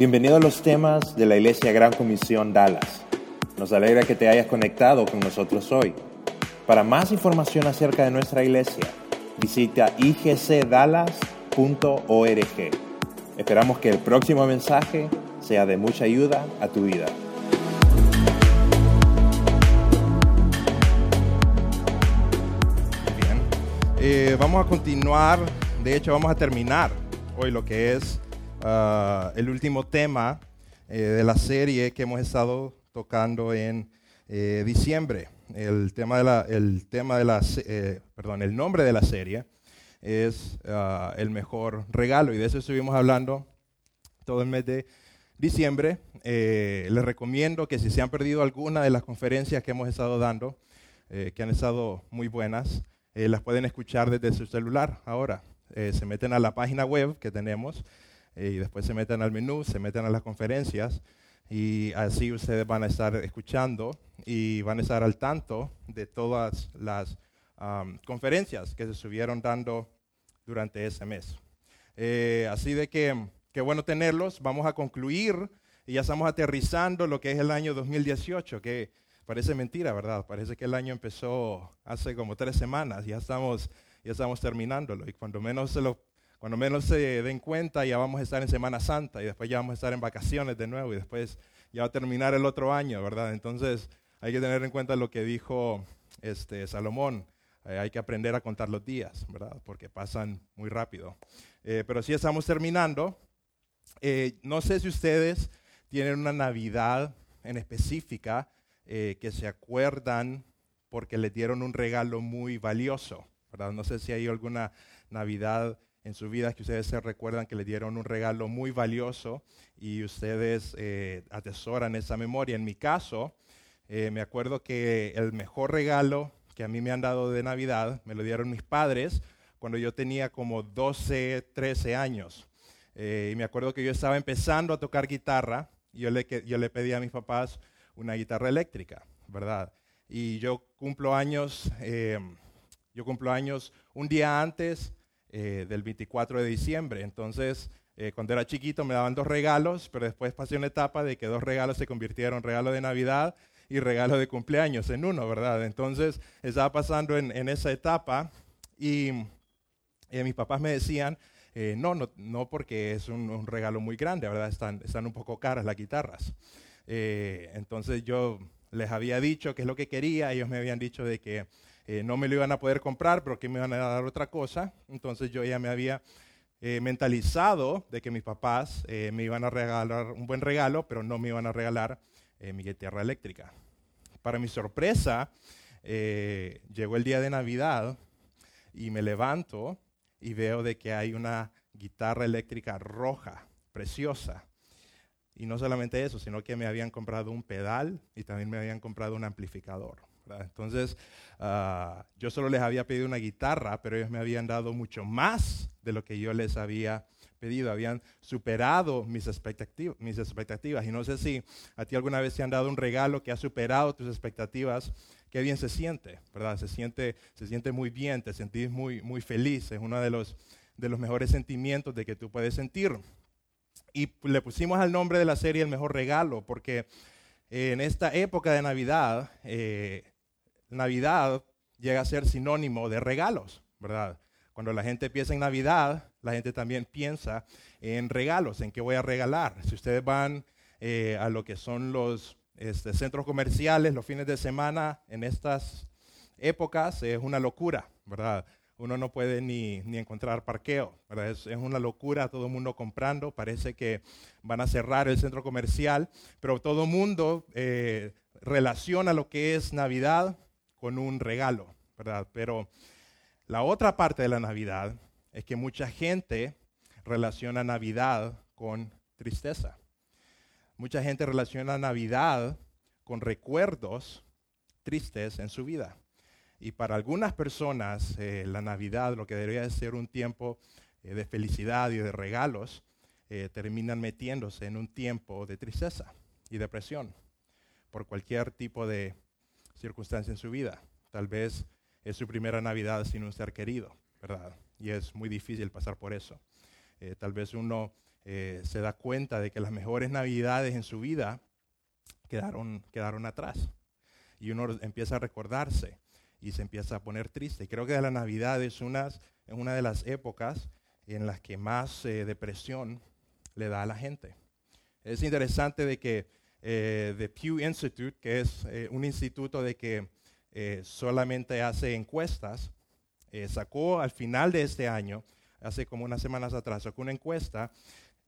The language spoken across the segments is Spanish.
Bienvenido a los temas de la Iglesia Gran Comisión Dallas. Nos alegra que te hayas conectado con nosotros hoy. Para más información acerca de nuestra iglesia, visita igcdallas.org. Esperamos que el próximo mensaje sea de mucha ayuda a tu vida. Bien, Eh, vamos a continuar, de hecho vamos a terminar hoy lo que es ah, el último tema eh, de la serie que hemos estado tocando en eh, diciembre. El tema de la, el tema de la, eh, perdón, el nombre de la serie es ah, el mejor regalo y de eso estuvimos hablando todo el mes de diciembre. Eh, les recomiendo que si se han perdido alguna de las conferencias que hemos estado dando, eh, que han estado muy buenas, eh, las pueden escuchar desde su celular ahora. Eh, se meten a la página web que tenemos y después se meten al menú, se meten a las conferencias y así ustedes van a estar escuchando y van a estar al tanto de todas las am, conferencias que se estuvieron dando durante ese mes. Eh, así de que, qué bueno tenerlos. Vamos a concluir y ya estamos aterrizando lo que es el año 2018, que parece mentira, ¿verdad? Parece que el año empezó hace como tres semanas, ya estamos, ya estamos terminándolo y cuando menos se lo... Cuando menos se den cuenta, ya vamos a estar en Semana Santa y después ya vamos a estar en vacaciones de nuevo y después ya va a terminar el otro año, ¿verdad? Entonces hay que tener en cuenta lo que dijo este, Salomón. Eh, hay que aprender a contar los días, ¿verdad? Porque pasan muy rápido. Eh, pero sí estamos terminando. Eh, no sé si ustedes tienen una Navidad en específica eh, que se acuerdan porque les dieron un regalo muy valioso, ¿verdad? No sé si hay alguna Navidad en su vida que ustedes se recuerdan que les dieron un regalo muy valioso y ustedes eh, atesoran esa memoria. En mi caso, eh, me acuerdo que el mejor regalo que a mí me han dado de Navidad me lo dieron mis padres cuando yo tenía como 12, 13 años. Eh, y me acuerdo que yo estaba empezando a tocar guitarra y yo le, yo le pedí a mis papás una guitarra eléctrica, ¿verdad? Y yo cumplo años, eh, yo cumplo años un día antes eh, del 24 de diciembre. Entonces, eh, cuando era chiquito me daban dos regalos, pero después pasé una etapa de que dos regalos se convirtieron regalo de Navidad y regalo de cumpleaños en uno, ¿verdad? Entonces, estaba pasando en, esa etapa y mis papás me decían, eh, no, no, no porque es un, regalo muy grande, ¿verdad? Están, un poco caras las guitarras. Entonces yo les había dicho qué es lo que quería, ellos me habían dicho de que eh, no me lo iban a poder comprar, pero que me iban a dar otra cosa. Entonces yo ya me había eh, mentalizado de que mis papás eh, me iban a regalar un buen regalo, pero no me iban a regalar mi guitarra eléctrica. Para mi sorpresa, llegó el día de Navidad y me levanto y veo de que hay una guitarra eléctrica roja, preciosa. Y no solamente eso, sino que me habían comprado un pedal y también me habían comprado un amplificador. ¿Verdad? Entonces, ah, yo solo les había pedido una guitarra, pero ellos me habían dado mucho más de lo que yo les había pedido. Habían superado mis, expectativ- mis expectativas. Y no sé si a ti alguna vez te han dado un regalo que ha superado tus expectativas. Qué bien se siente, ¿verdad? Se siente, se siente muy bien, te sentís muy, muy feliz. Es uno de los, de los mejores sentimientos de que tú puedes sentir. Y le pusimos al nombre de la serie El Mejor Regalo, porque en esta época de Navidad, eh, Navidad llega a ser sinónimo de regalos, ¿verdad? Cuando la gente piensa en Navidad, la gente también piensa en regalos, en qué voy a regalar. Si ustedes van eh, a lo que son los este, centros comerciales los fines de semana en estas épocas, es una locura, ¿verdad? Uno no puede ni, encontrar parqueo, ¿verdad? Es, es una locura, todo el mundo comprando, parece que van a cerrar el centro comercial, pero todo el mundo eh, relaciona lo que es Navidad con un regalo, ¿verdad? Pero la otra parte de la Navidad es que mucha gente relaciona Navidad con tristeza. Mucha gente relaciona Navidad con recuerdos tristes en su vida. Y para algunas personas, eh, la Navidad, lo que debería de ser un tiempo eh, de felicidad y de regalos, eh, terminan metiéndose en un tiempo de tristeza y depresión por cualquier tipo de circunstancia en su vida. Tal vez es su primera Navidad sin un ser querido, ¿verdad? Y es muy difícil pasar por eso. Eh, tal vez uno eh, se da cuenta de que las mejores navidades en su vida quedaron, quedaron atrás. Y uno empieza a recordarse y se empieza a poner triste. Creo que la Navidad es una, es una de las épocas en las que más eh, depresión le da a la gente. Es interesante de que eh, The Pew Institute, que es eh, un instituto de que solamente hace encuestas, sacó al final de este año, hace como unas semanas atrás, sacó una encuesta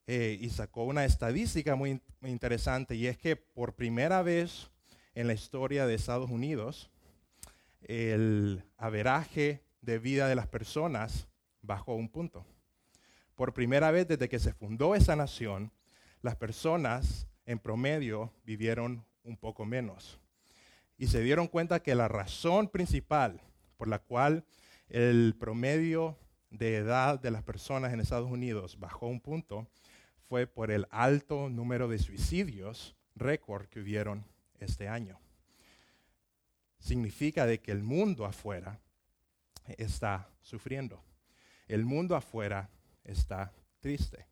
y sacó una estadística muy, muy interesante, y es que por primera vez en la historia de Estados Unidos, el averaje de vida de las personas bajó un punto. Por primera vez desde que se fundó esa nación, las personas en promedio vivieron un poco menos. Y se dieron cuenta que la razón principal por la cual el promedio de edad de las personas en Estados Unidos bajó un punto fue por el alto número de suicidios récord que hubieron este año significa de que el mundo afuera está sufriendo. El mundo afuera está triste.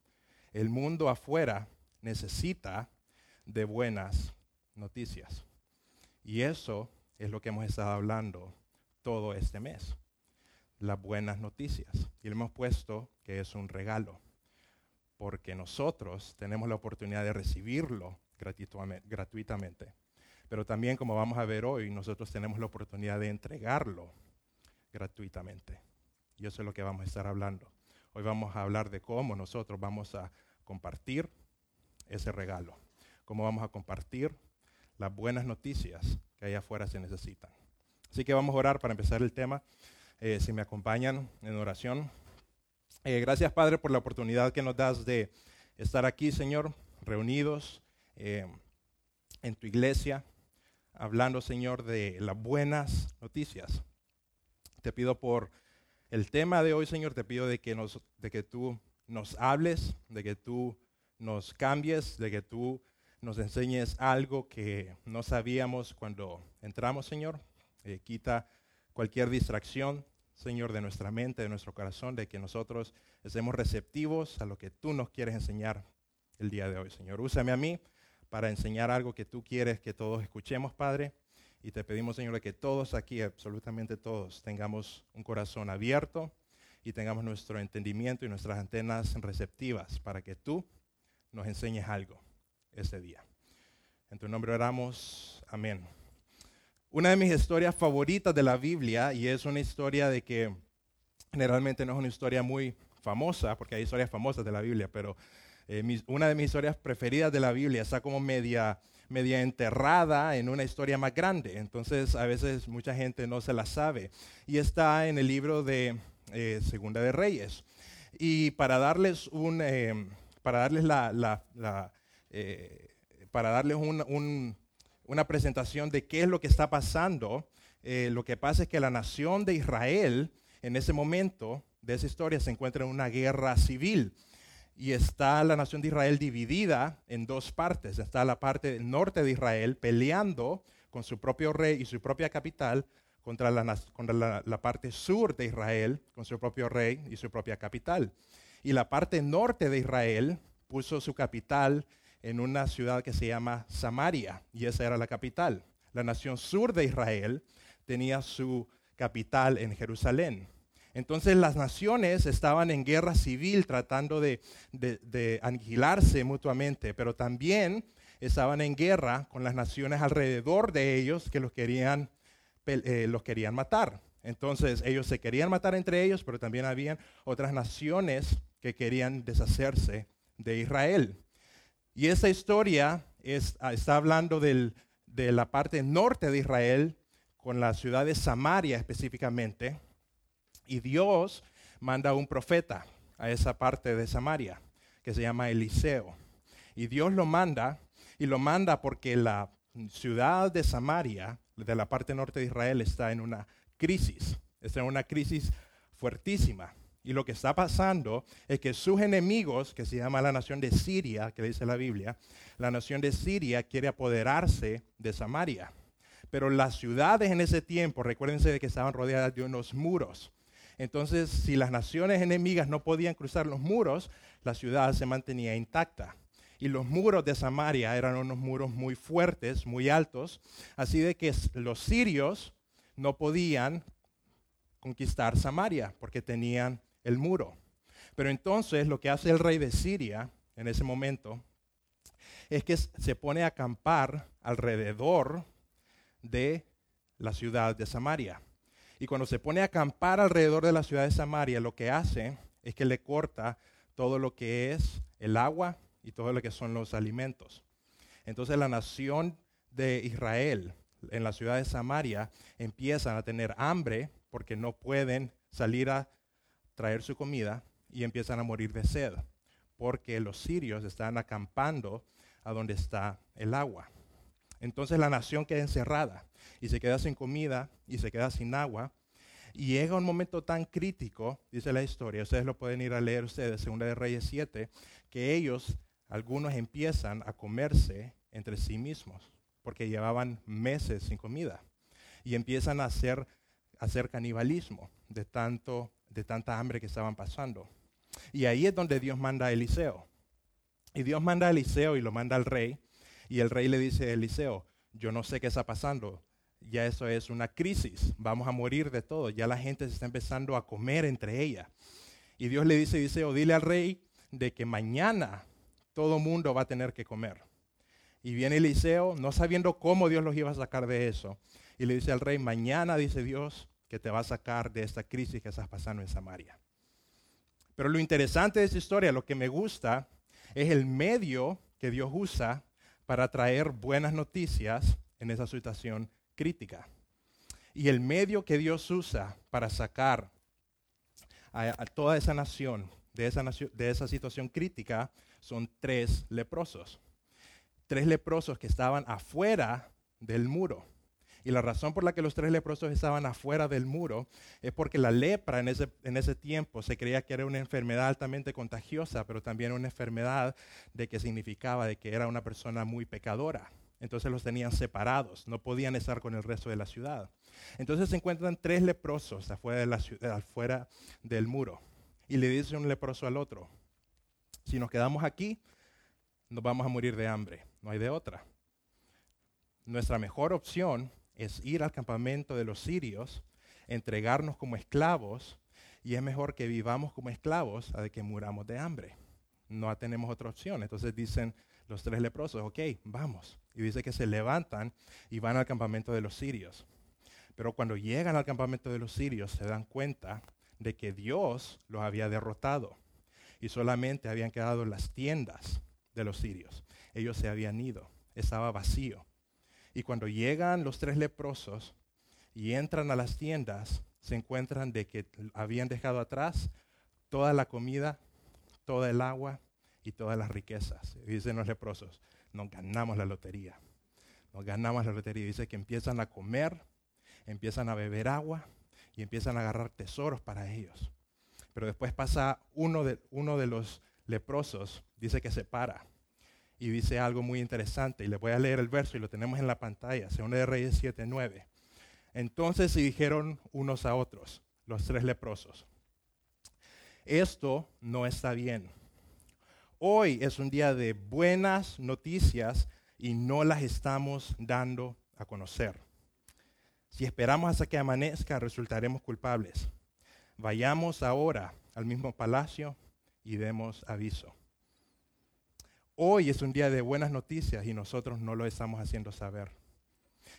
El mundo afuera necesita de buenas noticias. Y eso es lo que hemos estado hablando todo este mes. Las buenas noticias. Y le hemos puesto que es un regalo. Porque nosotros tenemos la oportunidad de recibirlo gratuitamente pero también, como vamos a ver hoy, nosotros tenemos la oportunidad de entregarlo gratuitamente. Y eso es lo que vamos a estar hablando. Hoy vamos a hablar de cómo nosotros vamos a compartir ese regalo, cómo vamos a compartir las buenas noticias que allá afuera se necesitan. Así que vamos a orar para empezar el tema. Eh, si me acompañan en oración. Eh, gracias, Padre, por la oportunidad que nos das de estar aquí, Señor, reunidos eh, en tu iglesia hablando, Señor, de las buenas noticias. Te pido por el tema de hoy, Señor, te pido de que, nos, de que tú nos hables, de que tú nos cambies, de que tú nos enseñes algo que no sabíamos cuando entramos, Señor. Eh, quita cualquier distracción, Señor, de nuestra mente, de nuestro corazón, de que nosotros estemos receptivos a lo que tú nos quieres enseñar el día de hoy, Señor. Úsame a mí para enseñar algo que tú quieres que todos escuchemos, Padre. Y te pedimos, Señor, que todos aquí, absolutamente todos, tengamos un corazón abierto y tengamos nuestro entendimiento y nuestras antenas receptivas para que tú nos enseñes algo ese día. En tu nombre oramos. Amén. Una de mis historias favoritas de la Biblia, y es una historia de que generalmente no es una historia muy famosa, porque hay historias famosas de la Biblia, pero eh, una de mis historias preferidas de la Biblia está como media, media enterrada en una historia más grande. Entonces a veces mucha gente no se la sabe. Y está en el libro de eh, Segunda de Reyes. Y para darles un, eh, para darles la, para darles una presentación de qué es lo que está pasando, lo que pasa es que la nación de Israel en ese momento de esa historia se encuentra en una guerra civil y está la nación de Israel dividida en dos partes. Está la parte del norte de Israel peleando con su propio rey y su propia capital contra, la, la, parte sur de Israel con su propio rey y su propia capital. Y la parte norte de Israel puso su capital en una ciudad que se llama Samaria, y esa era la capital. La nación sur de Israel tenía su capital en Jerusalén. Entonces las naciones estaban en guerra civil tratando de, aniquilarse mutuamente, pero también estaban en guerra con las naciones alrededor de ellos que los querían, eh, los querían matar. Entonces ellos se querían matar entre ellos, pero también habían otras naciones que querían deshacerse de Israel. Y esta historia ah, está hablando de la parte norte de Israel, con la ciudad de Samaria específicamente, y Dios manda un profeta a esa parte de Samaria, que se llama Eliseo. Y Dios lo manda, y lo manda porque la ciudad de Samaria, de la parte norte de Israel, está en una crisis, está en una crisis fuertísima. Y lo que está pasando es que sus enemigos, que se llama la nación de Siria, que dice la Biblia, la nación de Siria quiere apoderarse de Samaria. Pero las ciudades en ese tiempo, recuérdense de que estaban rodeadas de unos muros. Entonces, si las naciones enemigas no podían cruzar los muros, la ciudad se mantenía intacta. Y los muros de Samaria eran unos muros muy fuertes, muy altos, así de que los sirios no podían conquistar Samaria porque tenían el muro. Pero entonces lo que hace el rey de Siria en ese momento es que se pone a acampar alrededor de la ciudad de Samaria. Y cuando se pone a acampar alrededor de la ciudad de Samaria, lo que hace es que le corta todo lo que es el agua y todo lo que son los alimentos. Entonces la nación de Israel en la ciudad de Samaria empiezan a tener hambre porque no pueden salir a traer su comida y empiezan a morir de sed porque los sirios están acampando a donde está el agua. Entonces la nación queda encerrada y se queda sin comida y se queda sin agua. Y llega un momento tan crítico, dice la historia, ustedes lo pueden ir a leer ustedes, Segunda de Reyes 7, que ellos, algunos empiezan a comerse entre sí mismos, porque llevaban meses sin comida. Y empiezan a hacer, a hacer canibalismo de, tanto, de tanta hambre que estaban pasando. Y ahí es donde Dios manda a Eliseo. Y Dios manda a Eliseo y lo manda al rey. Y el rey le dice a Eliseo, yo no sé qué está pasando. Ya eso es una crisis. Vamos a morir de todo. Ya la gente se está empezando a comer entre ella. Y Dios le dice Eliseo, dile al rey de que mañana todo mundo va a tener que comer. Y viene Eliseo, no sabiendo cómo Dios los iba a sacar de eso. Y le dice al rey, mañana dice Dios que te va a sacar de esta crisis que estás pasando en Samaria. Pero lo interesante de esta historia, lo que me gusta, es el medio que Dios usa para traer buenas noticias en esa situación crítica. Y el medio que Dios usa para sacar a, toda esa nación de esa, situación crítica son tres leprosos. Tres leprosos que estaban afuera del muro. Y la razón por la que los tres leprosos estaban afuera del muro es porque la lepra en ese, en ese tiempo se creía que era una enfermedad altamente contagiosa, pero también una enfermedad de que significaba de que era una persona muy pecadora. Entonces los tenían separados, no podían estar con el resto de la ciudad. Entonces se encuentran tres leprosos afuera, de la ciudad, afuera del muro. Y le dice un leproso al otro, si nos quedamos aquí, nos vamos a morir de hambre, no hay de otra. Nuestra mejor opción es ir al campamento de los sirios, entregarnos como esclavos, y es mejor que vivamos como esclavos a que muramos de hambre. No tenemos otra opción. Entonces dicen los tres leprosos, ok, vamos. Y dice que se levantan y van al campamento de los sirios. Pero cuando llegan al campamento de los sirios se dan cuenta de que Dios los había derrotado y solamente habían quedado las tiendas de los sirios. Ellos se habían ido, estaba vacío. Y cuando llegan los tres leprosos y entran a las tiendas, se encuentran de que habían dejado atrás toda la comida, toda el agua y todas las riquezas. Dicen los leprosos, nos ganamos la lotería. Nos ganamos la lotería. Dice que empiezan a comer, empiezan a beber agua y empiezan a agarrar tesoros para ellos. Pero después pasa uno de, uno de los leprosos, dice que se para y dice algo muy interesante. Y le voy a leer el verso y lo tenemos en la pantalla, Segunda de Reyes 7:9. Entonces se dijeron unos a otros, los tres leprosos, esto no está bien. Hoy es un día de buenas noticias y no las estamos dando a conocer. Si esperamos hasta que amanezca, resultaremos culpables. Vayamos ahora al mismo palacio y demos aviso. Hoy es un día de buenas noticias y nosotros no lo estamos haciendo saber.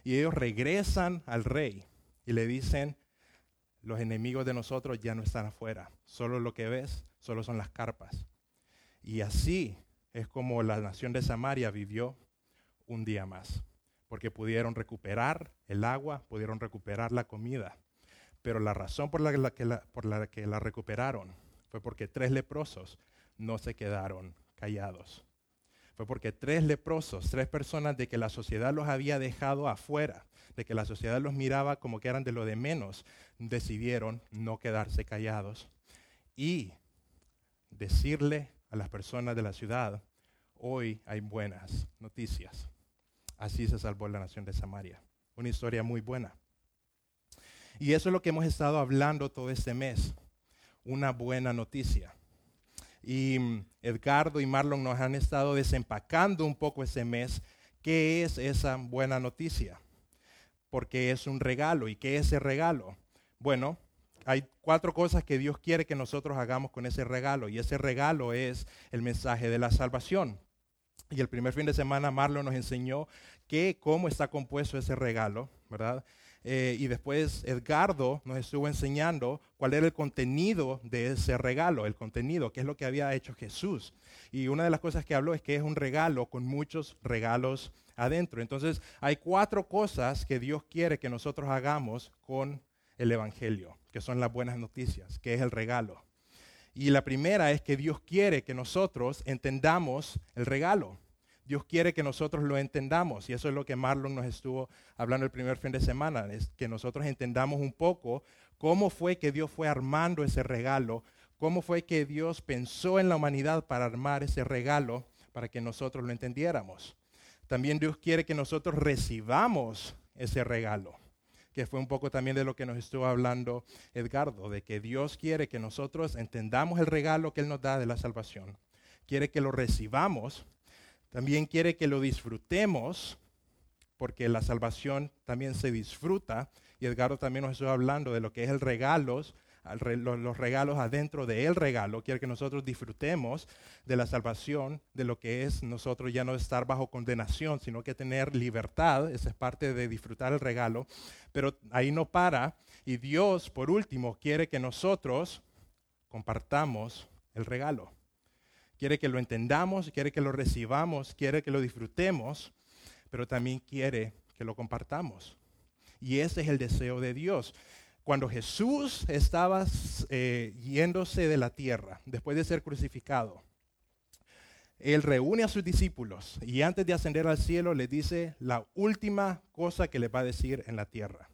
Y ellos regresan al rey y le dicen, los enemigos de nosotros ya no están afuera, solo lo que ves, solo son las carpas. Y así es como la nación de Samaria vivió un día más, porque pudieron recuperar el agua, pudieron recuperar la comida. Pero la razón por la que la, por la, que la recuperaron fue porque tres leprosos no se quedaron callados fue porque tres leprosos, tres personas de que la sociedad los había dejado afuera, de que la sociedad los miraba como que eran de lo de menos, decidieron no quedarse callados y decirle a las personas de la ciudad, hoy hay buenas noticias. Así se salvó la nación de Samaria. Una historia muy buena. Y eso es lo que hemos estado hablando todo este mes. Una buena noticia. Y mm, Edgardo y Marlon nos han estado desempacando un poco ese mes qué es esa buena noticia, porque es un regalo. ¿Y qué es ese regalo? Bueno, hay cuatro cosas que Dios quiere que nosotros hagamos con ese regalo, y ese regalo es el mensaje de la salvación. Y el primer fin de semana Marlon nos enseñó que, cómo está compuesto ese regalo, ¿verdad? Eh, y después Edgardo nos estuvo enseñando cuál era el contenido de ese regalo, el contenido, qué es lo que había hecho Jesús. Y una de las cosas que habló es que es un regalo con muchos regalos adentro. Entonces hay cuatro cosas que Dios quiere que nosotros hagamos con el Evangelio, que son las buenas noticias, que es el regalo. Y la primera es que Dios quiere que nosotros entendamos el regalo. Dios quiere que nosotros lo entendamos y eso es lo que Marlon nos estuvo hablando el primer fin de semana, es que nosotros entendamos un poco cómo fue que Dios fue armando ese regalo, cómo fue que Dios pensó en la humanidad para armar ese regalo para que nosotros lo entendiéramos. También Dios quiere que nosotros recibamos ese regalo, que fue un poco también de lo que nos estuvo hablando Edgardo, de que Dios quiere que nosotros entendamos el regalo que Él nos da de la salvación. Quiere que lo recibamos también quiere que lo disfrutemos, porque la salvación también se disfruta. Y Edgardo también nos estuvo hablando de lo que es el regalo, los regalos adentro de el regalo. Quiere que nosotros disfrutemos de la salvación, de lo que es nosotros ya no estar bajo condenación, sino que tener libertad. Esa es parte de disfrutar el regalo. Pero ahí no para. Y Dios, por último, quiere que nosotros compartamos el regalo quiere que lo entendamos, quiere que lo recibamos, quiere que lo disfrutemos, pero también quiere que lo compartamos. Y ese es el deseo de Dios. Cuando Jesús estaba eh, yéndose de la tierra, después de ser crucificado, Él reúne a sus discípulos y antes de ascender al cielo les dice la última cosa que le va a decir en la tierra.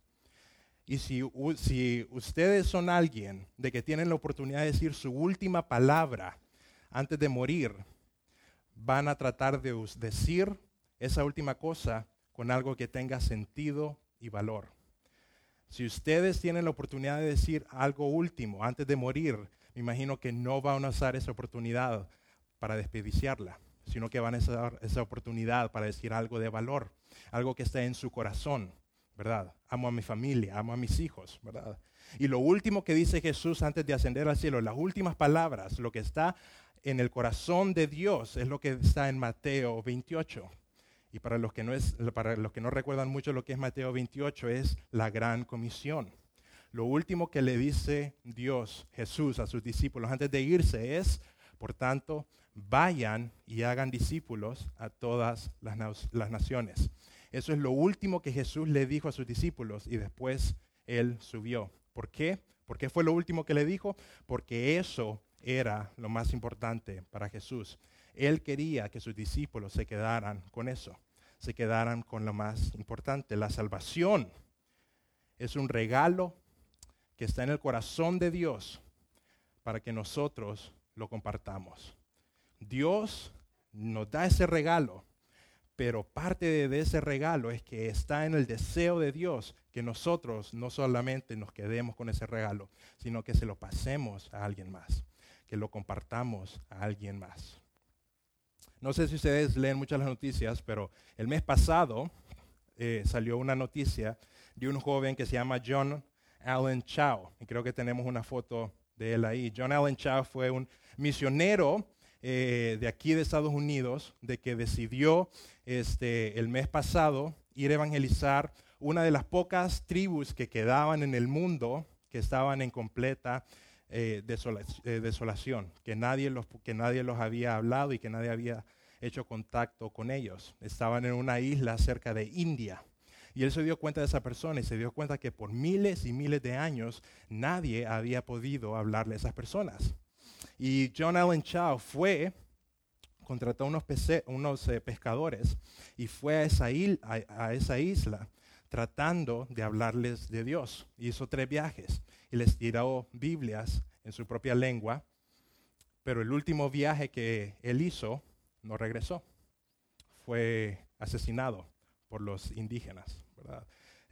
Y si ustedes son alguien de que tienen la oportunidad de decir su última palabra antes de morir, van a tratar de decir esa última cosa con algo que tenga sentido y valor. Si ustedes tienen la oportunidad de decir algo último antes de morir, me imagino que no van a usar esa oportunidad para desperdiciarla, sino que van a usar esa oportunidad para decir algo de valor, algo que está en su corazón, ¿verdad? Amo a mi familia, amo a mis hijos, ¿verdad? Y lo último que dice Jesús antes de ascender al cielo, las últimas palabras, lo que está en el corazón de Dios, es lo que está en Mateo 28. Y para los que no, es, para los que no recuerdan mucho lo que es Mateo 28, es la gran comisión. Lo último que le dice Dios, Jesús, a sus discípulos antes de irse es, por tanto, vayan y hagan discípulos a todas las, las naciones. Eso es lo último que Jesús le dijo a sus discípulos y después él subió. ¿Por qué? ¿Por qué fue lo último que le dijo? Porque eso era lo más importante para Jesús. Él quería que sus discípulos se quedaran con eso, se quedaran con lo más importante. La salvación es un regalo que está en el corazón de Dios para que nosotros lo compartamos. Dios nos da ese regalo, pero parte de ese regalo es que está en el deseo de Dios que nosotros no solamente nos quedemos con ese regalo, sino que se lo pasemos a alguien más que lo compartamos a alguien más. No sé si ustedes leen muchas las noticias, pero el mes pasado eh, salió una noticia de un joven que se llama John Allen Chow. Y creo que tenemos una foto de él ahí. John Allen Chow fue un misionero eh, de aquí de Estados Unidos, de que decidió este, el mes pasado ir a evangelizar una de las pocas tribus que quedaban en el mundo que estaban en completa eh, eh, desolación, que nadie, los, que nadie los había hablado y que nadie había hecho contacto con ellos. Estaban en una isla cerca de India. Y él se dio cuenta de esa persona y se dio cuenta que por miles y miles de años nadie había podido hablarle a esas personas. Y John Allen Chow fue, contrató unos, eh, pescadores y fue a esa, a esa isla tratando de hablarles de Dios. Hizo tres viajes y les tiró Biblias en su propia lengua, pero el último viaje que él hizo no regresó. Fue asesinado por los indígenas.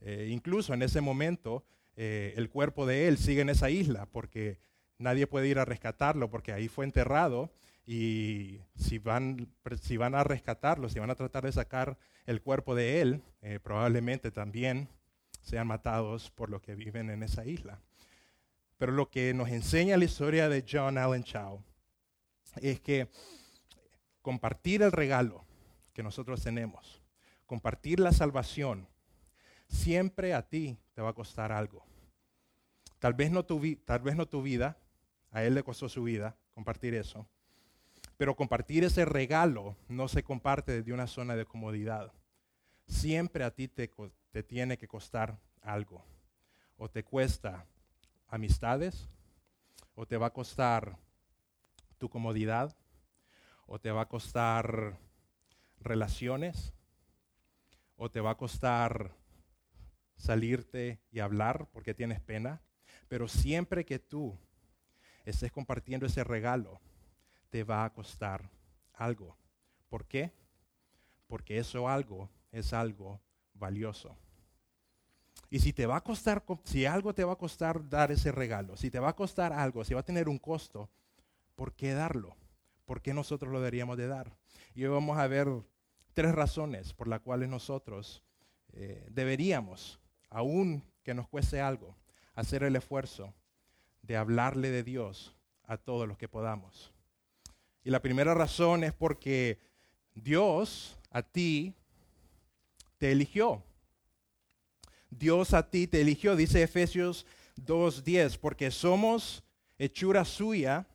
Eh, incluso en ese momento eh, el cuerpo de él sigue en esa isla porque nadie puede ir a rescatarlo porque ahí fue enterrado y si van, si van a rescatarlo, si van a tratar de sacar el cuerpo de él, eh, probablemente también sean matados por los que viven en esa isla. Pero lo que nos enseña la historia de John Allen Chow es que compartir el regalo que nosotros tenemos, compartir la salvación, siempre a ti te va a costar algo. Tal vez no tu, vida, a él le costó su vida compartir eso, pero compartir ese regalo no se comparte desde una zona de comodidad. Siempre a ti te, te tiene que costar algo. O te cuesta amistades, o te va a costar tu comodidad, o te va a costar relaciones, o te va a costar salirte y hablar porque tienes pena, pero siempre que tú estés compartiendo ese regalo, te va a costar algo. ¿Por qué? Porque eso algo es algo valioso. Y si te va a costar, si algo te va a costar dar ese regalo, si te va a costar algo, si va a tener un costo, ¿por qué darlo? ¿Por qué nosotros lo deberíamos de dar? Y hoy vamos a ver tres razones por las cuales nosotros eh, deberíamos, aun que nos cueste algo, hacer el esfuerzo de hablarle de Dios a todos los que podamos. Y la primera razón es porque Dios a ti te eligió. Dios a ti te eligió, dice Efesios 2.10, porque somos hechura suya,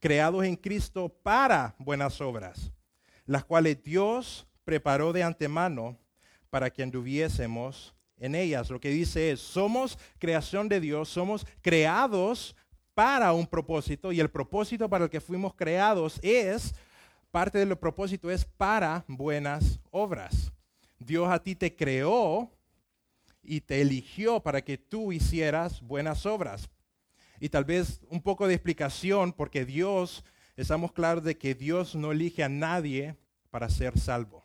creados en Cristo para buenas obras, las cuales Dios preparó de antemano para que anduviésemos en ellas. Lo que dice es, somos creación de Dios, somos creados para un propósito y el propósito para el que fuimos creados es, parte del propósito es para buenas obras. Dios a ti te creó y te eligió para que tú hicieras buenas obras. Y tal vez un poco de explicación, porque Dios, estamos claros de que Dios no elige a nadie para ser salvo.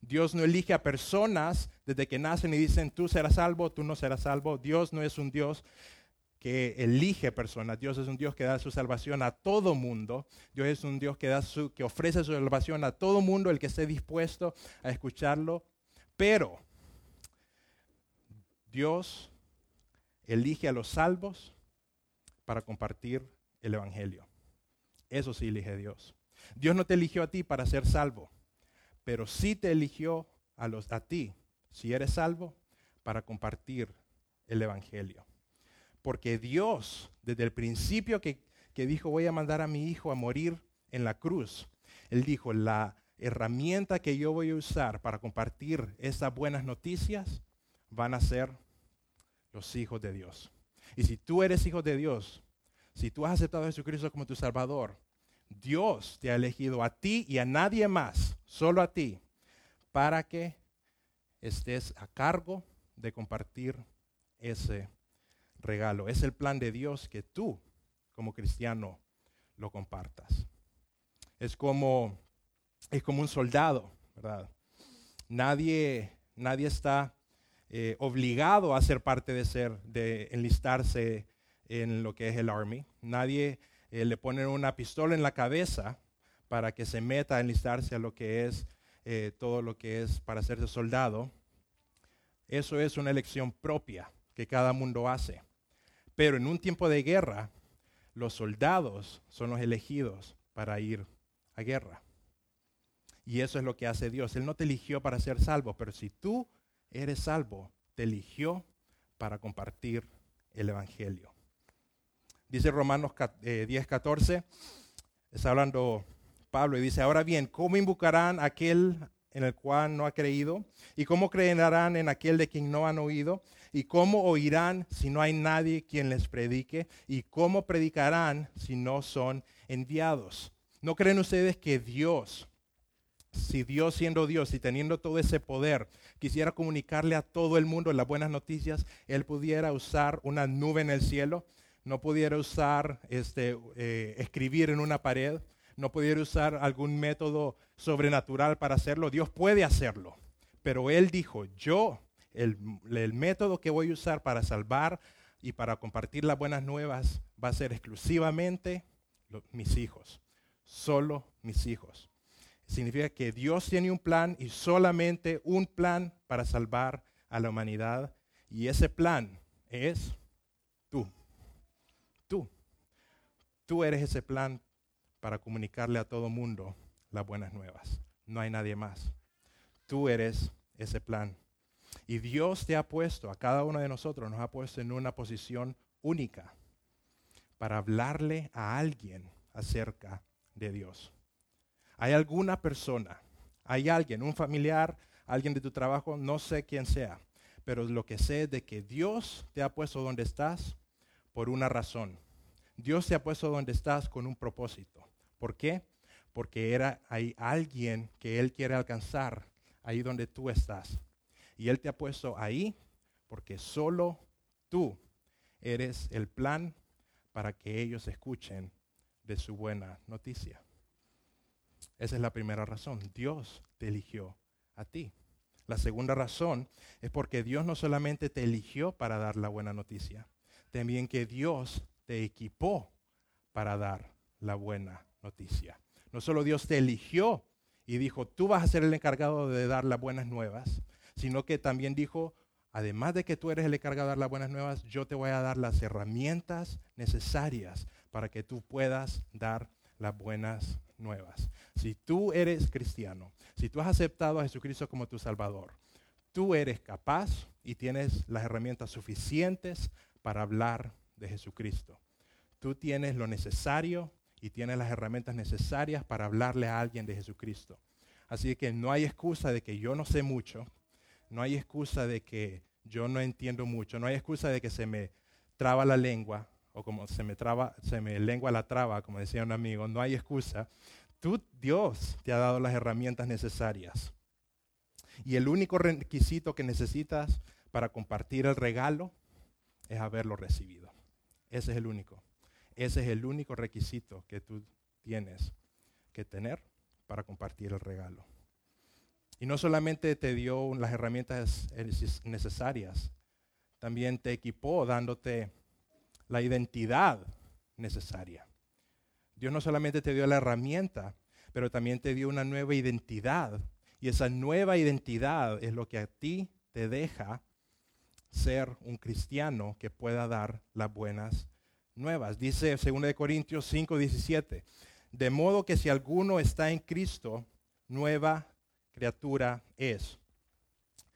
Dios no elige a personas desde que nacen y dicen, tú serás salvo, tú no serás salvo. Dios no es un Dios que elige personas. Dios es un Dios que da su salvación a todo mundo. Dios es un Dios que, da su, que ofrece su salvación a todo mundo, el que esté dispuesto a escucharlo. Pero Dios elige a los salvos para compartir el Evangelio. Eso sí elige Dios. Dios no te eligió a ti para ser salvo, pero sí te eligió a, los, a ti, si eres salvo, para compartir el Evangelio. Porque Dios, desde el principio que, que dijo, voy a mandar a mi hijo a morir en la cruz, Él dijo, la herramienta que yo voy a usar para compartir esas buenas noticias van a ser los hijos de Dios. Y si tú eres hijo de Dios, si tú has aceptado a Jesucristo como tu Salvador, Dios te ha elegido a ti y a nadie más, solo a ti, para que estés a cargo de compartir ese regalo. Es el plan de Dios que tú, como cristiano, lo compartas. Es como, es como un soldado, ¿verdad? Nadie, nadie está eh, obligado a ser parte de ser, de enlistarse en lo que es el Army. Nadie eh, le pone una pistola en la cabeza para que se meta a enlistarse a lo que es eh, todo lo que es para ser soldado. Eso es una elección propia que cada mundo hace. Pero en un tiempo de guerra, los soldados son los elegidos para ir a guerra. Y eso es lo que hace Dios. Él no te eligió para ser salvo, pero si tú eres salvo, te eligió para compartir el Evangelio. Dice Romanos 10, 14, eh, está hablando Pablo y dice, ahora bien, ¿cómo invocarán aquel en el cual no ha creído? ¿Y cómo creerán en aquel de quien no han oído? ¿Y cómo oirán si no hay nadie quien les predique? ¿Y cómo predicarán si no son enviados? ¿No creen ustedes que Dios si Dios siendo Dios y teniendo todo ese poder quisiera comunicarle a todo el mundo las buenas noticias, Él pudiera usar una nube en el cielo, no pudiera usar, este, eh, escribir en una pared, no pudiera usar algún método sobrenatural para hacerlo. Dios puede hacerlo, pero Él dijo, yo, el, el método que voy a usar para salvar y para compartir las buenas nuevas va a ser exclusivamente mis hijos, solo mis hijos. Significa que Dios tiene un plan y solamente un plan para salvar a la humanidad y ese plan es tú. Tú. Tú eres ese plan para comunicarle a todo mundo las buenas nuevas. No hay nadie más. Tú eres ese plan. Y Dios te ha puesto, a cada uno de nosotros nos ha puesto en una posición única para hablarle a alguien acerca de Dios. ¿Hay alguna persona, hay alguien, un familiar, alguien de tu trabajo, no sé quién sea, pero lo que sé es de que Dios te ha puesto donde estás por una razón. Dios te ha puesto donde estás con un propósito. ¿Por qué? Porque era hay alguien que Él quiere alcanzar ahí donde tú estás. Y Él te ha puesto ahí porque solo tú eres el plan para que ellos escuchen de su buena noticia. Esa es la primera razón. Dios te eligió a ti. La segunda razón es porque Dios no solamente te eligió para dar la buena noticia, también que Dios te equipó para dar la buena noticia. No solo Dios te eligió y dijo, tú vas a ser el encargado de dar las buenas nuevas, sino que también dijo, además de que tú eres el encargado de dar las buenas nuevas, yo te voy a dar las herramientas necesarias para que tú puedas dar las buenas nuevas. Si tú eres cristiano, si tú has aceptado a Jesucristo como tu Salvador, tú eres capaz y tienes las herramientas suficientes para hablar de Jesucristo. Tú tienes lo necesario y tienes las herramientas necesarias para hablarle a alguien de Jesucristo. Así que no hay excusa de que yo no sé mucho, no hay excusa de que yo no entiendo mucho, no hay excusa de que se me traba la lengua o como se me traba, se me lengua la traba, como decía un amigo, no hay excusa. Tú, Dios, te ha dado las herramientas necesarias. Y el único requisito que necesitas para compartir el regalo es haberlo recibido. Ese es el único. Ese es el único requisito que tú tienes que tener para compartir el regalo. Y no solamente te dio las herramientas necesarias, también te equipó dándote la identidad necesaria. Dios no solamente te dio la herramienta, pero también te dio una nueva identidad. Y esa nueva identidad es lo que a ti te deja ser un cristiano que pueda dar las buenas nuevas. Dice 2 Corintios 5, 17. De modo que si alguno está en Cristo, nueva criatura es.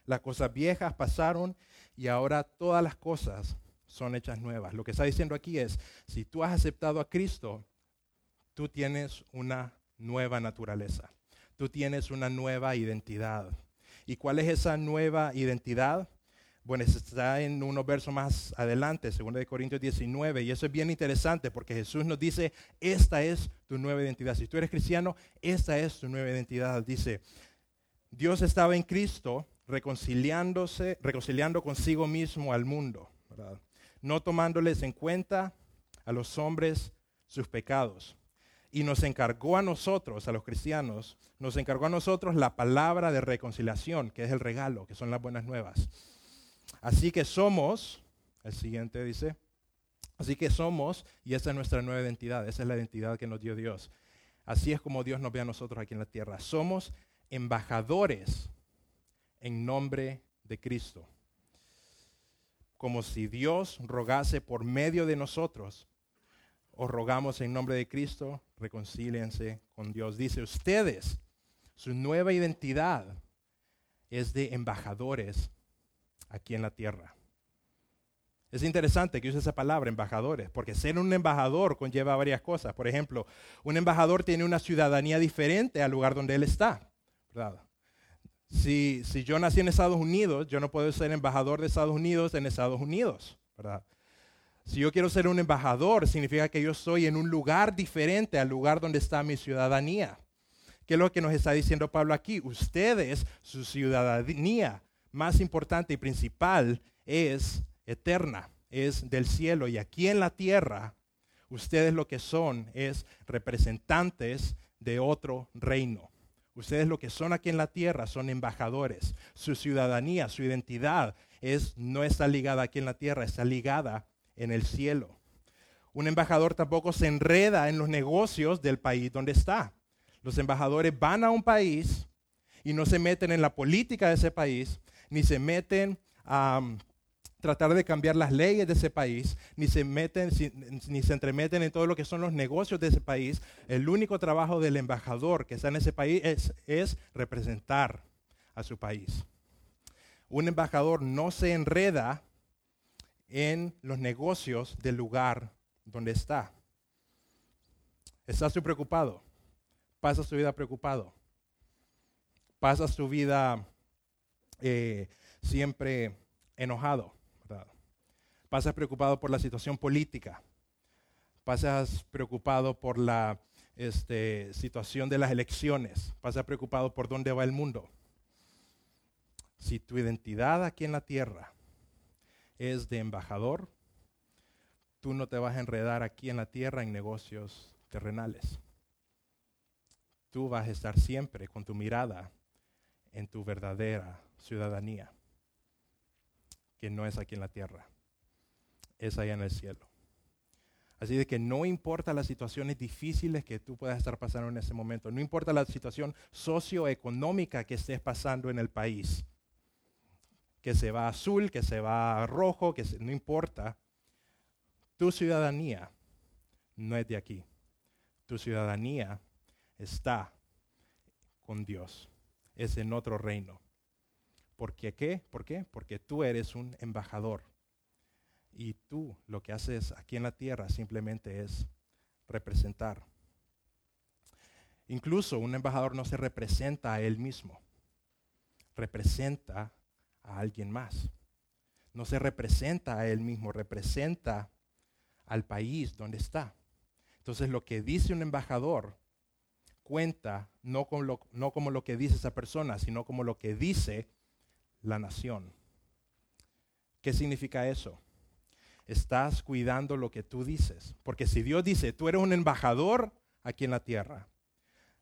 Las cosas viejas pasaron y ahora todas las cosas son hechas nuevas. Lo que está diciendo aquí es, si tú has aceptado a Cristo, tú tienes una nueva naturaleza. Tú tienes una nueva identidad. ¿Y cuál es esa nueva identidad? Bueno, está en unos versos más adelante, 2 Corintios 19, y eso es bien interesante porque Jesús nos dice, esta es tu nueva identidad. Si tú eres cristiano, esta es tu nueva identidad. Dice, Dios estaba en Cristo reconciliándose, reconciliando consigo mismo al mundo, no tomándoles en cuenta a los hombres sus pecados y nos encargó a nosotros, a los cristianos, nos encargó a nosotros la palabra de reconciliación, que es el regalo, que son las buenas nuevas. Así que somos, el siguiente dice, así que somos, y esa es nuestra nueva identidad, esa es la identidad que nos dio Dios. Así es como Dios nos ve a nosotros aquí en la tierra. Somos embajadores en nombre de Cristo. Como si Dios rogase por medio de nosotros os rogamos en nombre de Cristo, reconcíliense con Dios. Dice, ustedes, su nueva identidad es de embajadores aquí en la tierra. Es interesante que use esa palabra, embajadores, porque ser un embajador conlleva varias cosas. Por ejemplo, un embajador tiene una ciudadanía diferente al lugar donde él está. Si, yo nací en Estados Unidos, yo no puedo ser embajador de Estados Unidos en Estados Unidos. ¿verdad? Si yo quiero ser un embajador, significa que yo estoy en un lugar diferente al lugar donde está mi ciudadanía. ¿Qué es lo que nos está diciendo Pablo aquí? Ustedes, su ciudadanía más importante y principal es eterna, es del cielo. Y aquí en la tierra, ustedes lo que son es representantes de otro reino. Ustedes lo que son aquí en la tierra son embajadores. Su ciudadanía, su identidad es, no está ligada aquí en la tierra, está ligada en el cielo. Un embajador tampoco se enreda en los negocios del país donde está. Los embajadores van a un país y no se meten en la política de ese país, ni se meten a tratar de cambiar las leyes de ese país, ni se meten, ni se entremeten en todo lo que son los negocios de ese país. El único trabajo del embajador que está en ese país es, es representar a su país. Un embajador no se enreda en los negocios del lugar donde está. Está preocupado, pasa su vida preocupado, pasa su vida eh, siempre enojado, pasas preocupado por la situación política, pasas preocupado por la este, situación de las elecciones, pasas preocupado por dónde va el mundo. Si tu identidad aquí en la tierra es de embajador, tú no te vas a enredar aquí en la tierra en negocios terrenales. Tú vas a estar siempre con tu mirada en tu verdadera ciudadanía, que no es aquí en la tierra, es allá en el cielo. Así de que no importa las situaciones difíciles que tú puedas estar pasando en ese momento, no importa la situación socioeconómica que estés pasando en el país, que se va azul, que se va rojo, que no importa. Tu ciudadanía no es de aquí. Tu ciudadanía está con Dios. Es en otro reino. ¿Por qué qué? ¿Por qué? Porque tú eres un embajador. Y tú lo que haces aquí en la tierra simplemente es representar. Incluso un embajador no se representa a él mismo. Representa a alguien más. No se representa a él mismo, representa al país donde está. Entonces lo que dice un embajador cuenta no como, lo, como lo que dice esa persona, sino como lo que dice la nación. ¿Qué significa eso? Estás cuidando lo que tú dices. Porque si Dios dice, tú eres un embajador aquí en la tierra,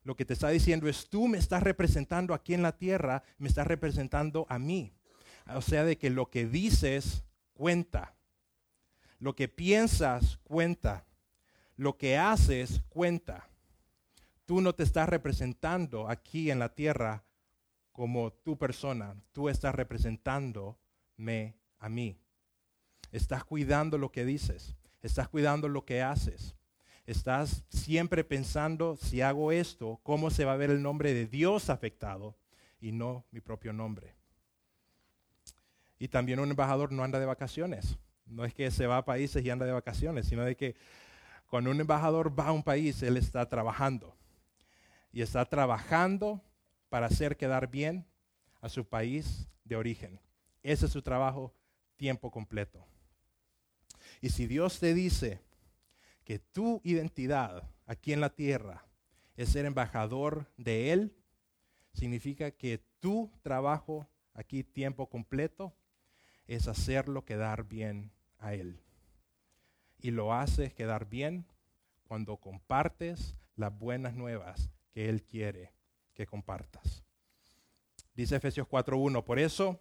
lo que te está diciendo es, tú me estás representando aquí en la tierra, me estás representando a mí. O sea, de que lo que dices cuenta. Lo que piensas cuenta. Lo que haces cuenta. Tú no te estás representando aquí en la tierra como tu persona. Tú estás representándome a mí. Estás cuidando lo que dices. Estás cuidando lo que haces. Estás siempre pensando, si hago esto, ¿cómo se va a ver el nombre de Dios afectado y no mi propio nombre? Y también un embajador no anda de vacaciones. No es que se va a países y anda de vacaciones, sino de que cuando un embajador va a un país, él está trabajando. Y está trabajando para hacer quedar bien a su país de origen. Ese es su trabajo tiempo completo. Y si Dios te dice que tu identidad aquí en la tierra es ser embajador de Él, significa que tu trabajo aquí tiempo completo es hacerlo quedar bien a Él. Y lo haces quedar bien cuando compartes las buenas nuevas que Él quiere que compartas. Dice Efesios 4.1, por eso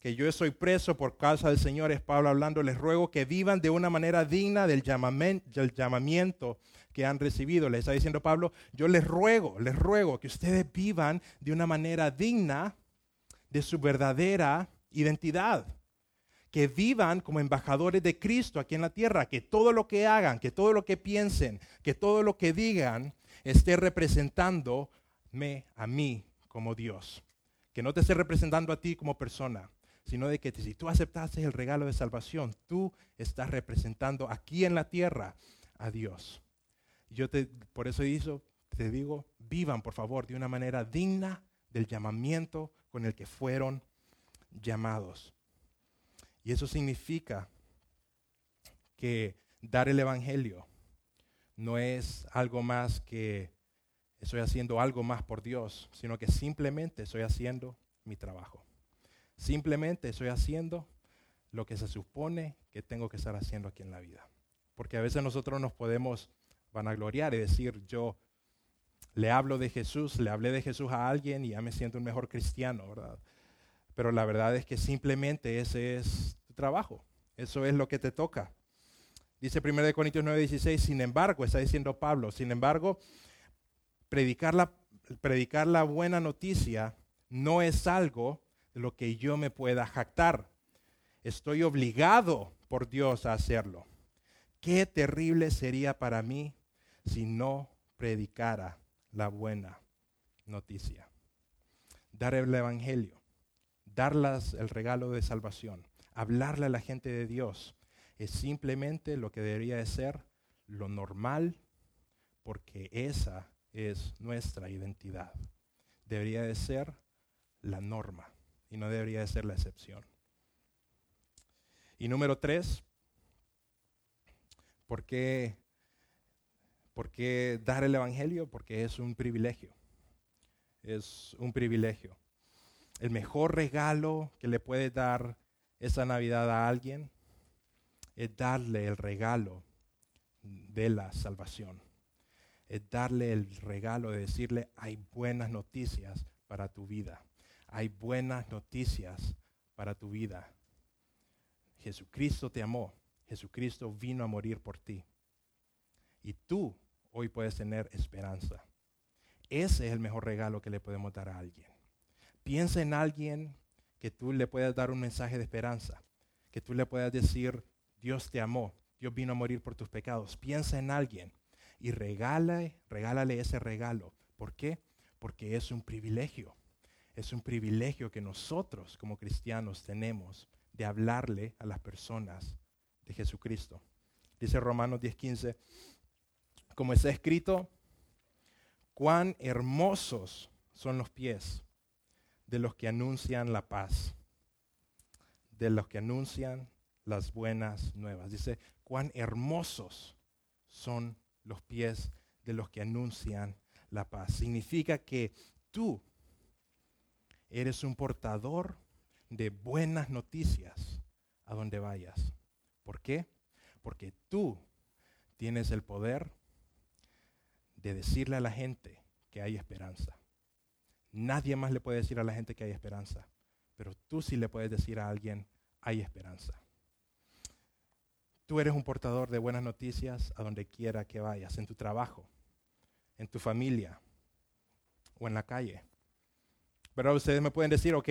que yo soy preso por causa del Señor, es Pablo hablando, les ruego que vivan de una manera digna del, del llamamiento que han recibido. Le está diciendo Pablo, yo les ruego, les ruego que ustedes vivan de una manera digna de su verdadera identidad. Que vivan como embajadores de Cristo aquí en la tierra, que todo lo que hagan, que todo lo que piensen, que todo lo que digan esté representándome a mí como Dios. Que no te esté representando a ti como persona, sino de que si tú aceptaste el regalo de salvación, tú estás representando aquí en la tierra a Dios. Yo te, por eso te digo, vivan por favor de una manera digna del llamamiento con el que fueron llamados. Y eso significa que dar el Evangelio no es algo más que estoy haciendo algo más por Dios, sino que simplemente estoy haciendo mi trabajo. Simplemente estoy haciendo lo que se supone que tengo que estar haciendo aquí en la vida. Porque a veces nosotros nos podemos vanagloriar y decir, yo le hablo de Jesús, le hablé de Jesús a alguien y ya me siento un mejor cristiano, ¿verdad? Pero la verdad es que simplemente ese es tu trabajo. Eso es lo que te toca. Dice 1 Corintios 9:16, sin embargo, está diciendo Pablo, sin embargo, predicar la, predicar la buena noticia no es algo lo que yo me pueda jactar. Estoy obligado por Dios a hacerlo. Qué terrible sería para mí si no predicara la buena noticia. Dar el Evangelio, darles el regalo de salvación, hablarle a la gente de Dios, es simplemente lo que debería de ser lo normal, porque esa es nuestra identidad. Debería de ser la norma y no debería de ser la excepción. Y número tres, ¿por qué, ¿por qué dar el Evangelio? Porque es un privilegio. Es un privilegio. El mejor regalo que le puede dar esa Navidad a alguien es darle el regalo de la salvación. Es darle el regalo de decirle, hay buenas noticias para tu vida. Hay buenas noticias para tu vida. Jesucristo te amó. Jesucristo vino a morir por ti. Y tú hoy puedes tener esperanza. Ese es el mejor regalo que le podemos dar a alguien. Piensa en alguien que tú le puedas dar un mensaje de esperanza, que tú le puedas decir, Dios te amó, Dios vino a morir por tus pecados. Piensa en alguien y regálale, regálale ese regalo. ¿Por qué? Porque es un privilegio. Es un privilegio que nosotros como cristianos tenemos de hablarle a las personas de Jesucristo. Dice Romanos 10:15, como está escrito, cuán hermosos son los pies de los que anuncian la paz, de los que anuncian las buenas nuevas. Dice, cuán hermosos son los pies de los que anuncian la paz. Significa que tú eres un portador de buenas noticias a donde vayas. ¿Por qué? Porque tú tienes el poder de decirle a la gente que hay esperanza. Nadie más le puede decir a la gente que hay esperanza, pero tú sí le puedes decir a alguien, hay esperanza. Tú eres un portador de buenas noticias a donde quiera que vayas, en tu trabajo, en tu familia o en la calle. Pero ustedes me pueden decir, ok,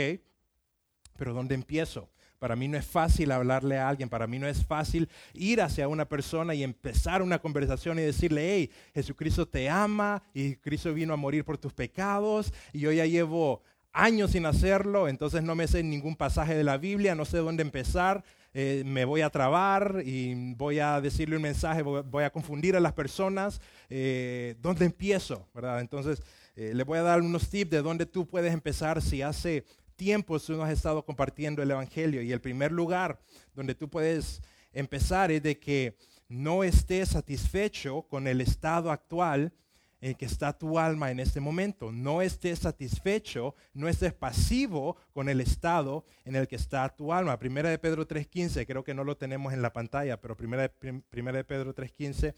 pero ¿dónde empiezo? Para mí no es fácil hablarle a alguien, para mí no es fácil ir hacia una persona y empezar una conversación y decirle, hey, Jesucristo te ama y Cristo vino a morir por tus pecados y yo ya llevo años sin hacerlo, entonces no me sé ningún pasaje de la Biblia, no sé dónde empezar, eh, me voy a trabar y voy a decirle un mensaje, voy, a confundir a las personas. Eh, ¿Dónde empiezo? ¿verdad? Entonces, eh, le voy a dar unos tips de dónde tú puedes empezar si hace tiempo tú no has estado compartiendo el Evangelio. Y el primer lugar donde tú puedes empezar es de que no estés satisfecho con el estado actual en que está tu alma en este momento. No estés satisfecho, no estés pasivo con el estado en el que está tu alma. Primera de Pedro 3.15, creo que no lo tenemos en la pantalla, pero primera de, primera de Pedro 3.15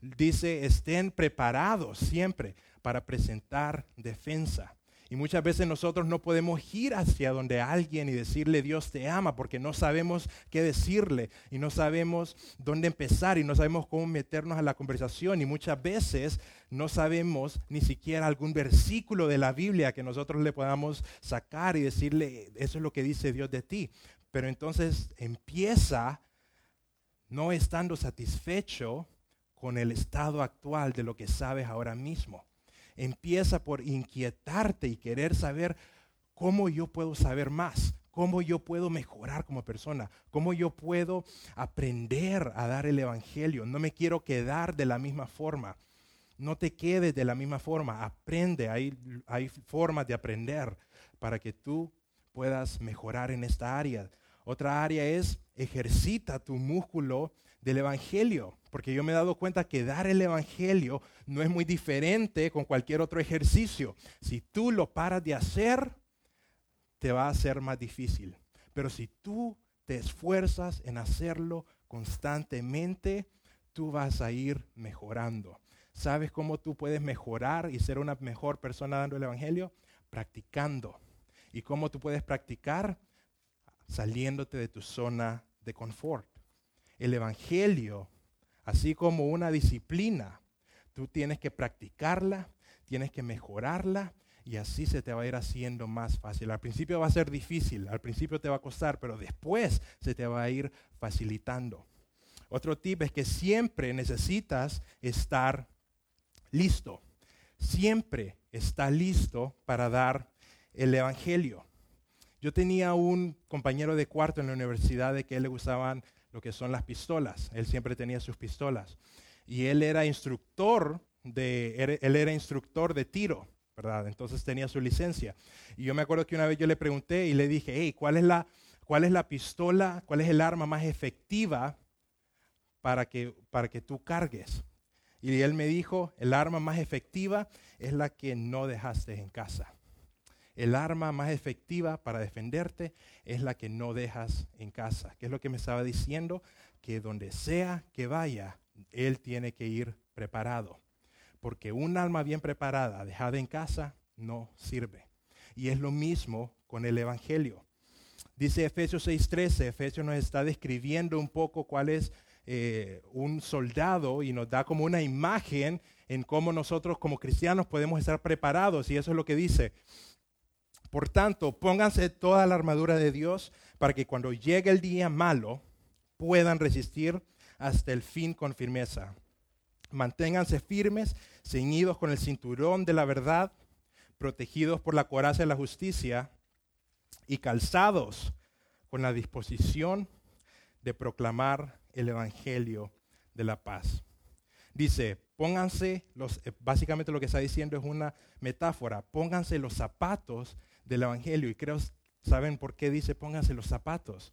dice, estén preparados siempre para presentar defensa y muchas veces nosotros no podemos ir hacia donde alguien y decirle Dios te ama porque no sabemos qué decirle y no sabemos dónde empezar y no sabemos cómo meternos a la conversación y muchas veces no sabemos ni siquiera algún versículo de la Biblia que nosotros le podamos sacar y decirle eso es lo que dice Dios de ti. Pero entonces empieza no estando satisfecho con el estado actual de lo que sabes ahora mismo empieza por inquietarte y querer saber cómo yo puedo saber más, cómo yo puedo mejorar como persona, cómo yo puedo aprender a dar el Evangelio. No me quiero quedar de la misma forma. No te quedes de la misma forma. Aprende, hay, hay formas de aprender para que tú puedas mejorar en esta área. Otra área es ejercita tu músculo del Evangelio, porque yo me he dado cuenta que dar el Evangelio no es muy diferente con cualquier otro ejercicio. Si tú lo paras de hacer, te va a ser más difícil. Pero si tú te esfuerzas en hacerlo constantemente, tú vas a ir mejorando. ¿Sabes cómo tú puedes mejorar y ser una mejor persona dando el Evangelio? Practicando. ¿Y cómo tú puedes practicar? Saliéndote de tu zona de confort. El Evangelio, así como una disciplina, tú tienes que practicarla, tienes que mejorarla y así se te va a ir haciendo más fácil. Al principio va a ser difícil, al principio te va a costar, pero después se te va a ir facilitando. Otro tip es que siempre necesitas estar listo. Siempre está listo para dar el Evangelio. Yo tenía un compañero de cuarto en la universidad de que él le gustaban lo que son las pistolas. Él siempre tenía sus pistolas. Y él era instructor de, él era instructor de tiro. ¿verdad? Entonces tenía su licencia. Y yo me acuerdo que una vez yo le pregunté y le dije, hey, ¿cuál es la, cuál es la pistola, cuál es el arma más efectiva para que, para que tú cargues? Y él me dijo, el arma más efectiva es la que no dejaste en casa. El arma más efectiva para defenderte es la que no dejas en casa. ¿Qué es lo que me estaba diciendo? Que donde sea que vaya, él tiene que ir preparado porque un alma bien preparada, dejada en casa, no sirve. Y es lo mismo con el Evangelio. Dice Efesios 6:13, Efesios nos está describiendo un poco cuál es eh, un soldado y nos da como una imagen en cómo nosotros como cristianos podemos estar preparados. Y eso es lo que dice. Por tanto, pónganse toda la armadura de Dios para que cuando llegue el día malo puedan resistir hasta el fin con firmeza. Manténganse firmes, ceñidos con el cinturón de la verdad, protegidos por la coraza de la justicia y calzados con la disposición de proclamar el evangelio de la paz. Dice, pónganse los, eh, básicamente lo que está diciendo es una metáfora, pónganse los zapatos del evangelio. Y creo, ¿saben por qué dice pónganse los zapatos?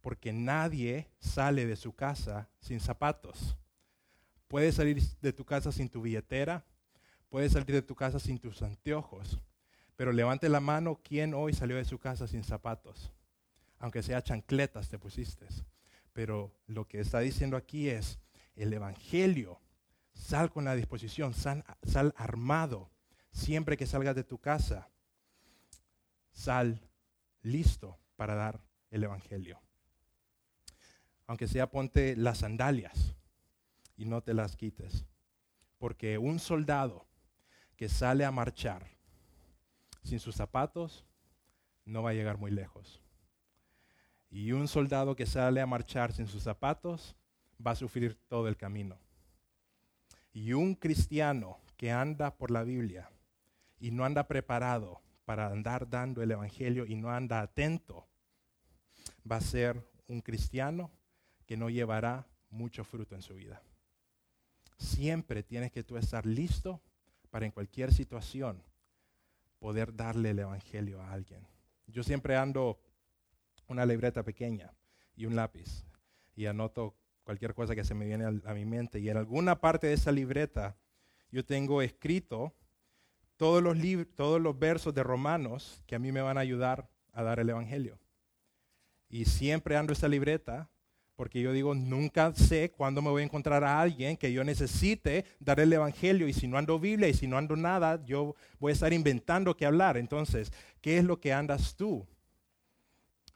Porque nadie sale de su casa sin zapatos. Puedes salir de tu casa sin tu billetera, puedes salir de tu casa sin tus anteojos, pero levante la mano quién hoy salió de su casa sin zapatos, aunque sea chancletas te pusiste. Pero lo que está diciendo aquí es el Evangelio. Sal con la disposición, sal, sal armado. Siempre que salgas de tu casa, sal listo para dar el Evangelio. Aunque sea ponte las sandalias y no te las quites. Porque un soldado que sale a marchar sin sus zapatos no va a llegar muy lejos. Y un soldado que sale a marchar sin sus zapatos va a sufrir todo el camino. Y un cristiano que anda por la Biblia y no anda preparado para andar dando el Evangelio y no anda atento, va a ser un cristiano que no llevará mucho fruto en su vida. Siempre tienes que tú estar listo para en cualquier situación poder darle el Evangelio a alguien. Yo siempre ando una libreta pequeña y un lápiz y anoto cualquier cosa que se me viene a, mi mente. Y en alguna parte de esa libreta yo tengo escrito todos los, todos los versos de Romanos que a mí me van a ayudar a dar el Evangelio. Y siempre ando esa libreta porque yo digo, nunca sé cuándo me voy a encontrar a alguien que yo necesite dar el Evangelio y si no ando Biblia y si no ando nada, yo voy a estar inventando qué hablar. Entonces, ¿qué es lo que andas tú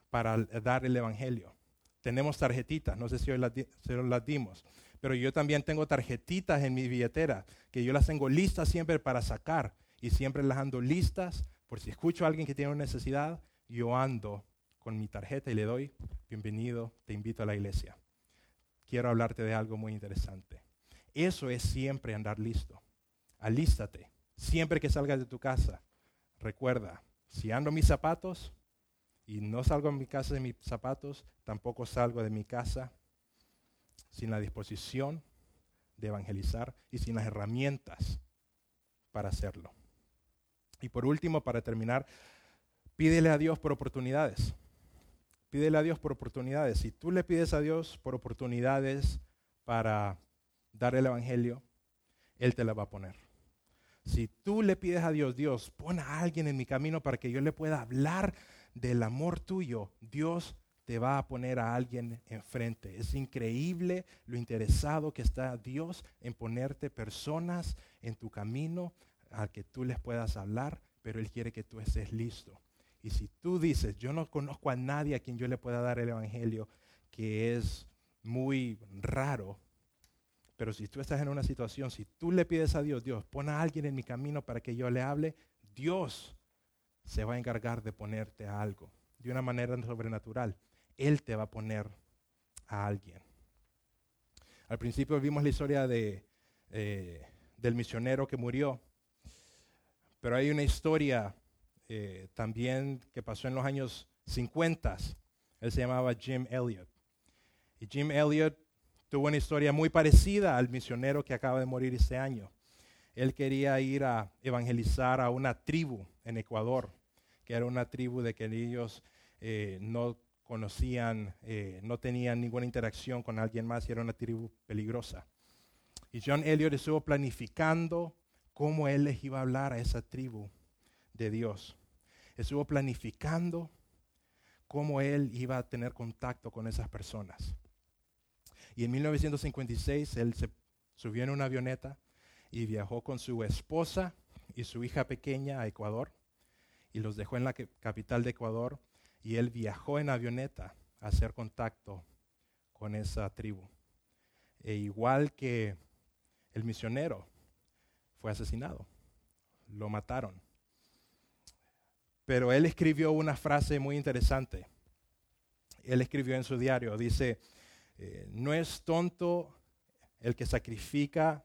para dar el Evangelio? Tenemos tarjetitas, no sé si hoy las, las dimos, pero yo también tengo tarjetitas en mi billetera que yo las tengo listas siempre para sacar y siempre las ando listas por si escucho a alguien que tiene una necesidad, yo ando con mi tarjeta y le doy, bienvenido, te invito a la iglesia. Quiero hablarte de algo muy interesante. Eso es siempre andar listo. Alístate. Siempre que salgas de tu casa, recuerda, si ando mis zapatos y no salgo de mi casa de mis zapatos, tampoco salgo de mi casa sin la disposición de evangelizar y sin las herramientas para hacerlo. Y por último, para terminar, pídele a Dios por oportunidades. Pídele a Dios por oportunidades. Si tú le pides a Dios por oportunidades para dar el Evangelio, Él te la va a poner. Si tú le pides a Dios, Dios, pon a alguien en mi camino para que yo le pueda hablar del amor tuyo, Dios te va a poner a alguien enfrente. Es increíble lo interesado que está Dios en ponerte personas en tu camino a que tú les puedas hablar, pero Él quiere que tú estés listo. Y si tú dices, yo no conozco a nadie a quien yo le pueda dar el Evangelio, que es muy raro. Pero si tú estás en una situación, si tú le pides a Dios, Dios, pon a alguien en mi camino para que yo le hable, Dios se va a encargar de ponerte a algo de una manera sobrenatural. Él te va a poner a alguien. Al principio vimos la historia de, eh, del misionero que murió, pero hay una historia eh, también que pasó en los años 50. Él se llamaba Jim Elliot. Y Jim Elliot tuvo una historia muy parecida al misionero que acaba de morir este año. Él quería ir a evangelizar a una tribu en Ecuador, que era una tribu de que ellos eh, no conocían, eh, no tenían ninguna interacción con alguien más y era una tribu peligrosa. Y John Elliot estuvo planificando cómo él les iba a hablar a esa tribu de Dios. Estuvo planificando cómo él iba a tener contacto con esas personas. Y en 1956 él se subió en una avioneta y viajó con su esposa y su hija pequeña a Ecuador y los dejó en la capital de Ecuador y él viajó en avioneta a hacer contacto con esa tribu. E igual que el misionero fue asesinado, lo mataron. Pero él escribió una frase muy interesante. Él escribió en su diario, dice, eh, no es tonto el que sacrifica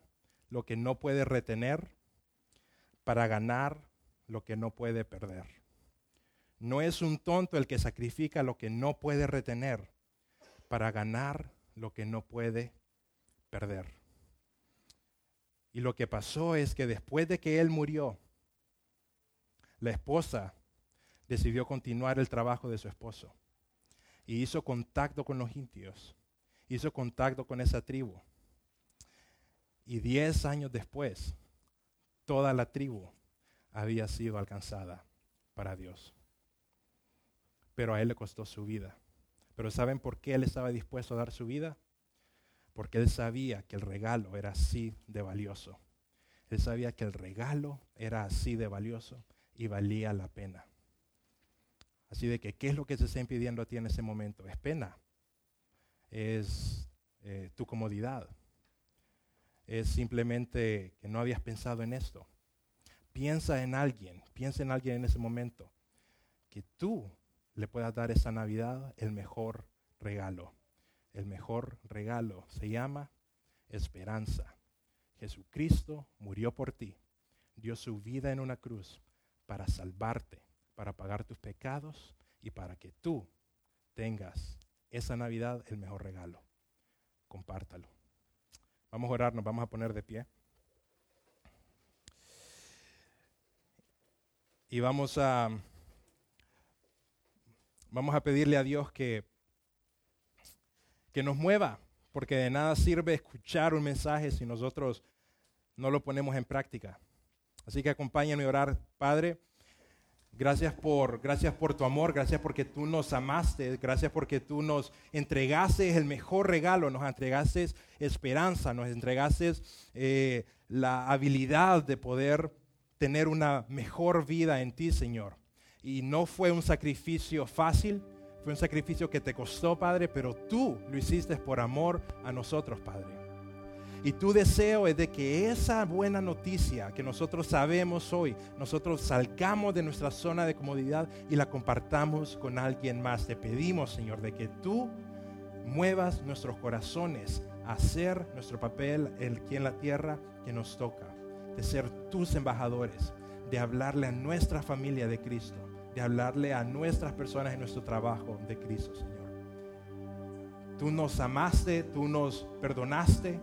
lo que no puede retener para ganar lo que no puede perder. No es un tonto el que sacrifica lo que no puede retener para ganar lo que no puede perder. Y lo que pasó es que después de que él murió, la esposa decidió continuar el trabajo de su esposo y hizo contacto con los indios, hizo contacto con esa tribu. Y diez años después, toda la tribu había sido alcanzada para Dios. Pero a él le costó su vida. Pero ¿saben por qué él estaba dispuesto a dar su vida? Porque él sabía que el regalo era así de valioso. Él sabía que el regalo era así de valioso y valía la pena. Así de que, ¿qué es lo que se está impidiendo a ti en ese momento? Es pena. Es eh, tu comodidad. Es simplemente que no habías pensado en esto. Piensa en alguien, piensa en alguien en ese momento, que tú le puedas dar esa Navidad el mejor regalo. El mejor regalo se llama esperanza. Jesucristo murió por ti, dio su vida en una cruz para salvarte, para pagar tus pecados y para que tú tengas esa Navidad el mejor regalo. Compártalo. Vamos a orar, nos vamos a poner de pie. Y vamos a, vamos a pedirle a Dios que, que nos mueva, porque de nada sirve escuchar un mensaje si nosotros no lo ponemos en práctica. Así que acompáñame a orar, Padre. Gracias por, gracias por tu amor, gracias porque tú nos amaste, gracias porque tú nos entregaste el mejor regalo, nos entregaste esperanza, nos entregaste eh, la habilidad de poder tener una mejor vida en ti, Señor. Y no fue un sacrificio fácil, fue un sacrificio que te costó, Padre, pero tú lo hiciste por amor a nosotros, Padre. Y tu deseo es de que esa buena noticia que nosotros sabemos hoy, nosotros salgamos de nuestra zona de comodidad y la compartamos con alguien más. Te pedimos, Señor, de que tú muevas nuestros corazones a hacer nuestro papel aquí en la tierra que nos toca de ser tus embajadores, de hablarle a nuestra familia de Cristo, de hablarle a nuestras personas en nuestro trabajo de Cristo, Señor. Tú nos amaste, tú nos perdonaste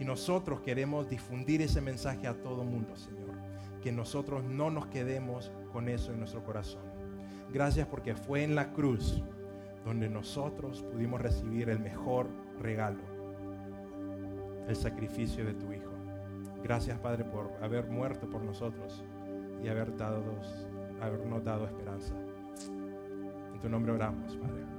y nosotros queremos difundir ese mensaje a todo mundo, Señor. Que nosotros no nos quedemos con eso en nuestro corazón. Gracias porque fue en la cruz donde nosotros pudimos recibir el mejor regalo, el sacrificio de tu Hijo. Gracias, Padre, por haber muerto por nosotros y haber dado, habernos dado esperanza. En tu nombre oramos, Padre.